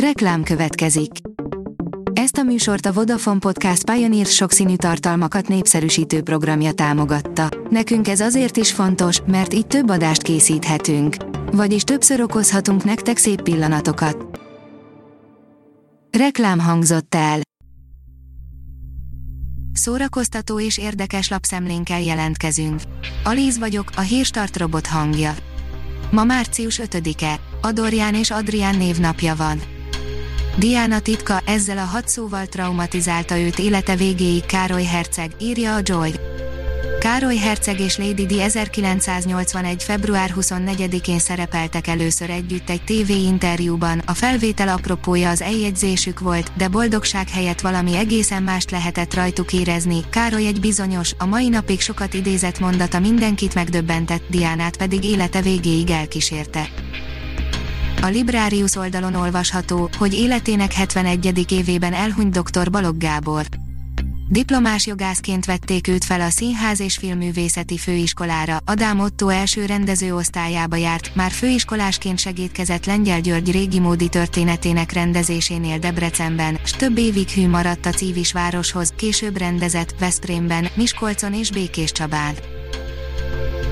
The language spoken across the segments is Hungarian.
Reklám következik. Ezt a műsort a Vodafone Podcast Pioneer sokszínű tartalmakat népszerűsítő programja támogatta. Nekünk ez azért is fontos, mert így több adást készíthetünk. Vagyis többször okozhatunk nektek szép pillanatokat. Reklám hangzott el. Szórakoztató és érdekes lapszemlénkkel jelentkezünk. Alíz vagyok, a hírstart robot hangja. Ma március 5-e, Adorján és Adrián névnapja van. Diana titka ezzel a hat szóval traumatizálta őt élete végéig Károly Herceg, írja a Joy. Károly Herceg és Lady Di 1981. február 24-én szerepeltek először együtt egy TV interjúban, a felvétel apropója az eljegyzésük volt, de boldogság helyett valami egészen mást lehetett rajtuk érezni. Károly egy bizonyos, a mai napig sokat idézett mondata mindenkit megdöbbentett, Diánát pedig élete végéig elkísérte. A Librarius oldalon olvasható, hogy életének 71. évében elhunyt dr. Balogh Gábor. Diplomás jogászként vették őt fel a Színház és Filmművészeti Főiskolára, Adám Otto első rendezőosztályába járt, már főiskolásként segítkezett Lengyel György régi módi történetének rendezésénél Debrecenben, s több évig hű maradt a Cívis városhoz, később rendezett Veszprémben, Miskolcon és Békés Csabán.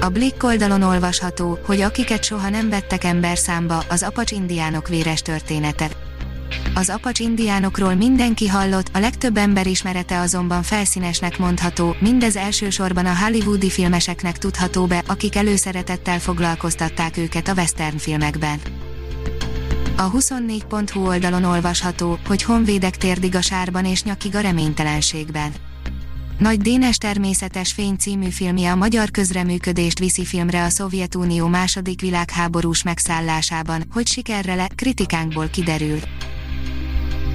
A Blick oldalon olvasható, hogy akiket soha nem vettek ember számba, az apacs indiánok véres története. Az apacs indiánokról mindenki hallott, a legtöbb ember ismerete azonban felszínesnek mondható, mindez elsősorban a hollywoodi filmeseknek tudható be, akik előszeretettel foglalkoztatták őket a western filmekben. A 24.hu oldalon olvasható, hogy honvédek térdig a sárban és nyakig a reménytelenségben. Nagy Dénes természetes fény című filmje a magyar közreműködést viszi filmre a Szovjetunió második világháborús megszállásában, hogy sikerre le, kritikánkból kiderül.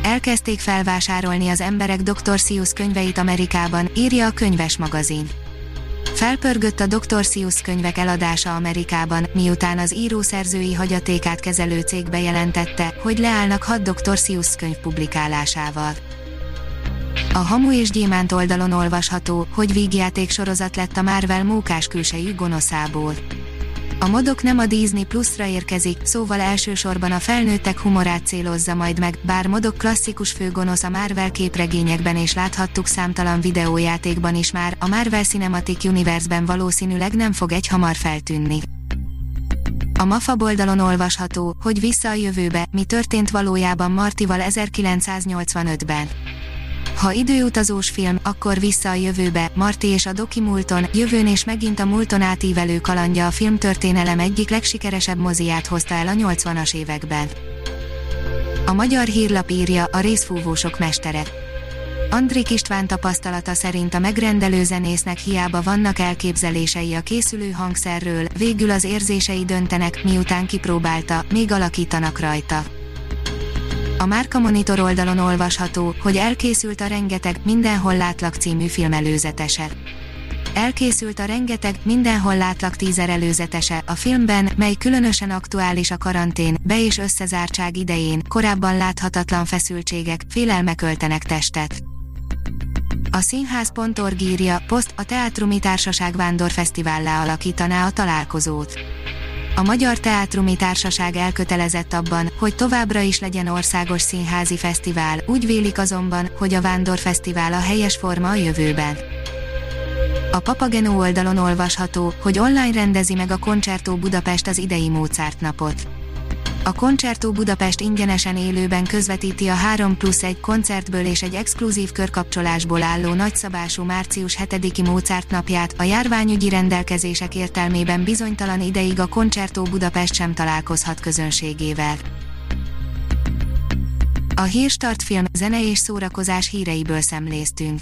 Elkezdték felvásárolni az emberek Dr. Seuss könyveit Amerikában, írja a könyves magazin. Felpörgött a Dr. Seuss könyvek eladása Amerikában, miután az írószerzői hagyatékát kezelő cég bejelentette, hogy leállnak hat Dr. Seuss könyv publikálásával. A Hamu és Gyémánt oldalon olvasható, hogy vígjáték sorozat lett a Marvel mókás külsejű gonoszából. A modok nem a Disney Plus-ra érkezik, szóval elsősorban a felnőttek humorát célozza majd meg, bár modok klasszikus főgonosz a Marvel képregényekben és láthattuk számtalan videójátékban is már, a Marvel Cinematic Universe-ben valószínűleg nem fog egy hamar feltűnni. A MAFA oldalon olvasható, hogy vissza a jövőbe, mi történt valójában Martival 1985-ben. Ha időutazós film, akkor vissza a jövőbe, Marty és a Doki Multon, jövőn és megint a múlton átívelő kalandja a filmtörténelem egyik legsikeresebb moziát hozta el a 80-as években. A magyar hírlap írja a részfúvósok mestere. Andrik István tapasztalata szerint a megrendelő zenésznek hiába vannak elképzelései a készülő hangszerről, végül az érzései döntenek, miután kipróbálta, még alakítanak rajta. A Márka Monitor oldalon olvasható, hogy elkészült a Rengeteg, Mindenhol látlak című film előzetese. Elkészült a Rengeteg, Mindenhol látlak tízer előzetese, a filmben, mely különösen aktuális a karantén, be- és összezártság idején, korábban láthatatlan feszültségek, félelmek öltenek testet. A színház.org írja, poszt a Teátrumi Társaság Vándorfesztivállá alakítaná a találkozót a Magyar Teátrumi Társaság elkötelezett abban, hogy továbbra is legyen országos színházi fesztivál, úgy vélik azonban, hogy a Vándorfesztivál a helyes forma a jövőben. A Papageno oldalon olvasható, hogy online rendezi meg a Koncertó Budapest az idei Mozart napot. A Koncertó Budapest ingyenesen élőben közvetíti a 3 plusz 1 koncertből és egy exkluzív körkapcsolásból álló nagyszabású március 7-i Mozart napját, a járványügyi rendelkezések értelmében bizonytalan ideig a Koncertó Budapest sem találkozhat közönségével. A Hírstart film, zene és szórakozás híreiből szemléztünk.